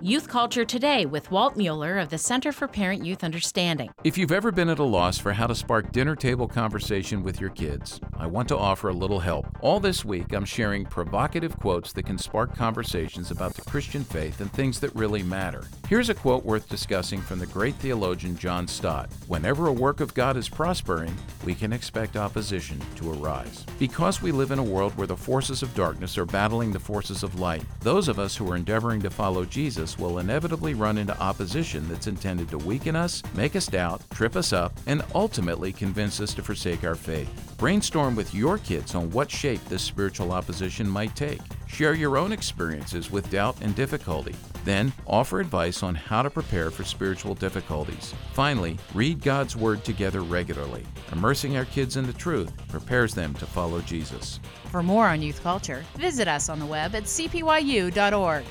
Youth Culture Today with Walt Mueller of the Center for Parent Youth Understanding. If you've ever been at a loss for how to spark dinner table conversation with your kids, I want to offer a little help. All this week, I'm sharing provocative quotes that can spark conversations about the Christian faith and things that really matter. Here's a quote worth discussing from the great theologian John Stott Whenever a work of God is prospering, we can expect opposition to arise. Because we live in a world where the forces of darkness are battling the forces of light, those of us who are endeavoring to follow Jesus will inevitably run into opposition that's intended to weaken us, make us doubt, trip us up, and ultimately convince us to forsake our faith. Brainstorm with your kids on what shape this spiritual opposition might take. Share your own experiences with doubt and difficulty. Then, offer advice on how to prepare for spiritual difficulties. Finally, read God's Word together regularly. Immersing our kids in the truth prepares them to follow Jesus. For more on youth culture, visit us on the web at cpyu.org.